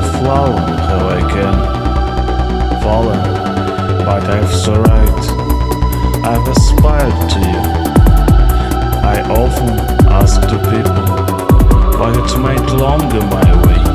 Have flown how I can. Fallen, but I've survived. I've aspired to you. I often ask to people, but it's made longer my way.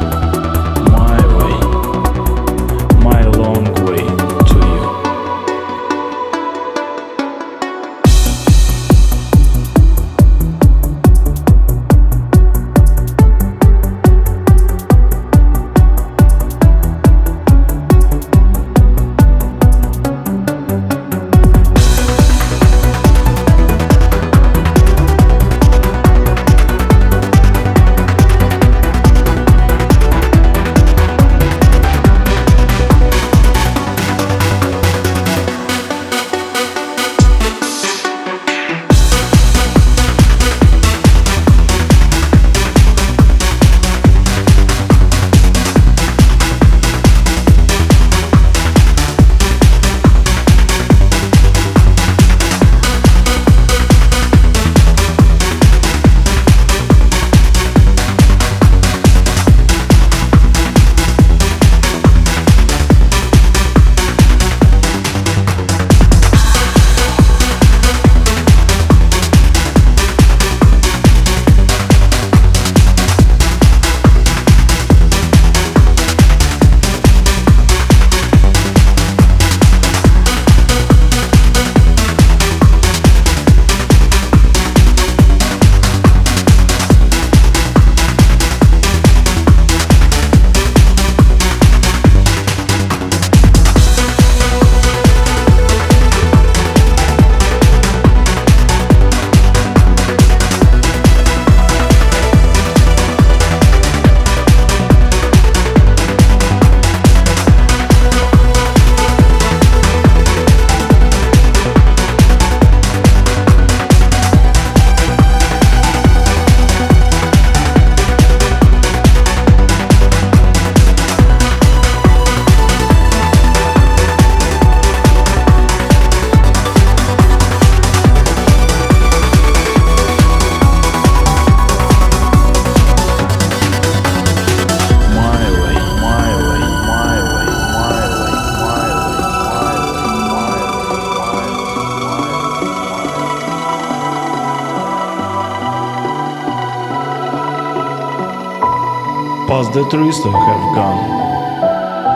Past the trees I have gone.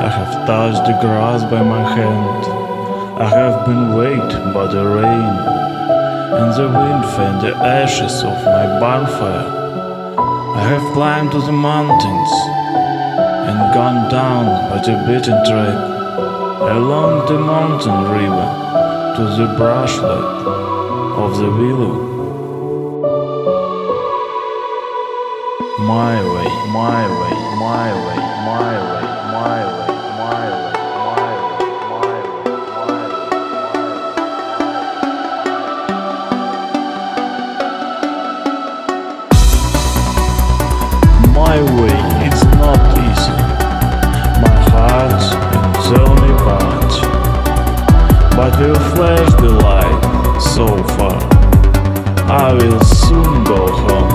I have touched the grass by my hand. I have been waked by the rain, and the wind fanned the ashes of my bonfire. I have climbed to the mountains and gone down by the beaten track along the mountain river to the brushlet of the willow. My way, my way, my way, my way, my way, my way, my way, my way, my way. My way it's not easy. My heart is only part, but will flash the light so far. I will soon go home.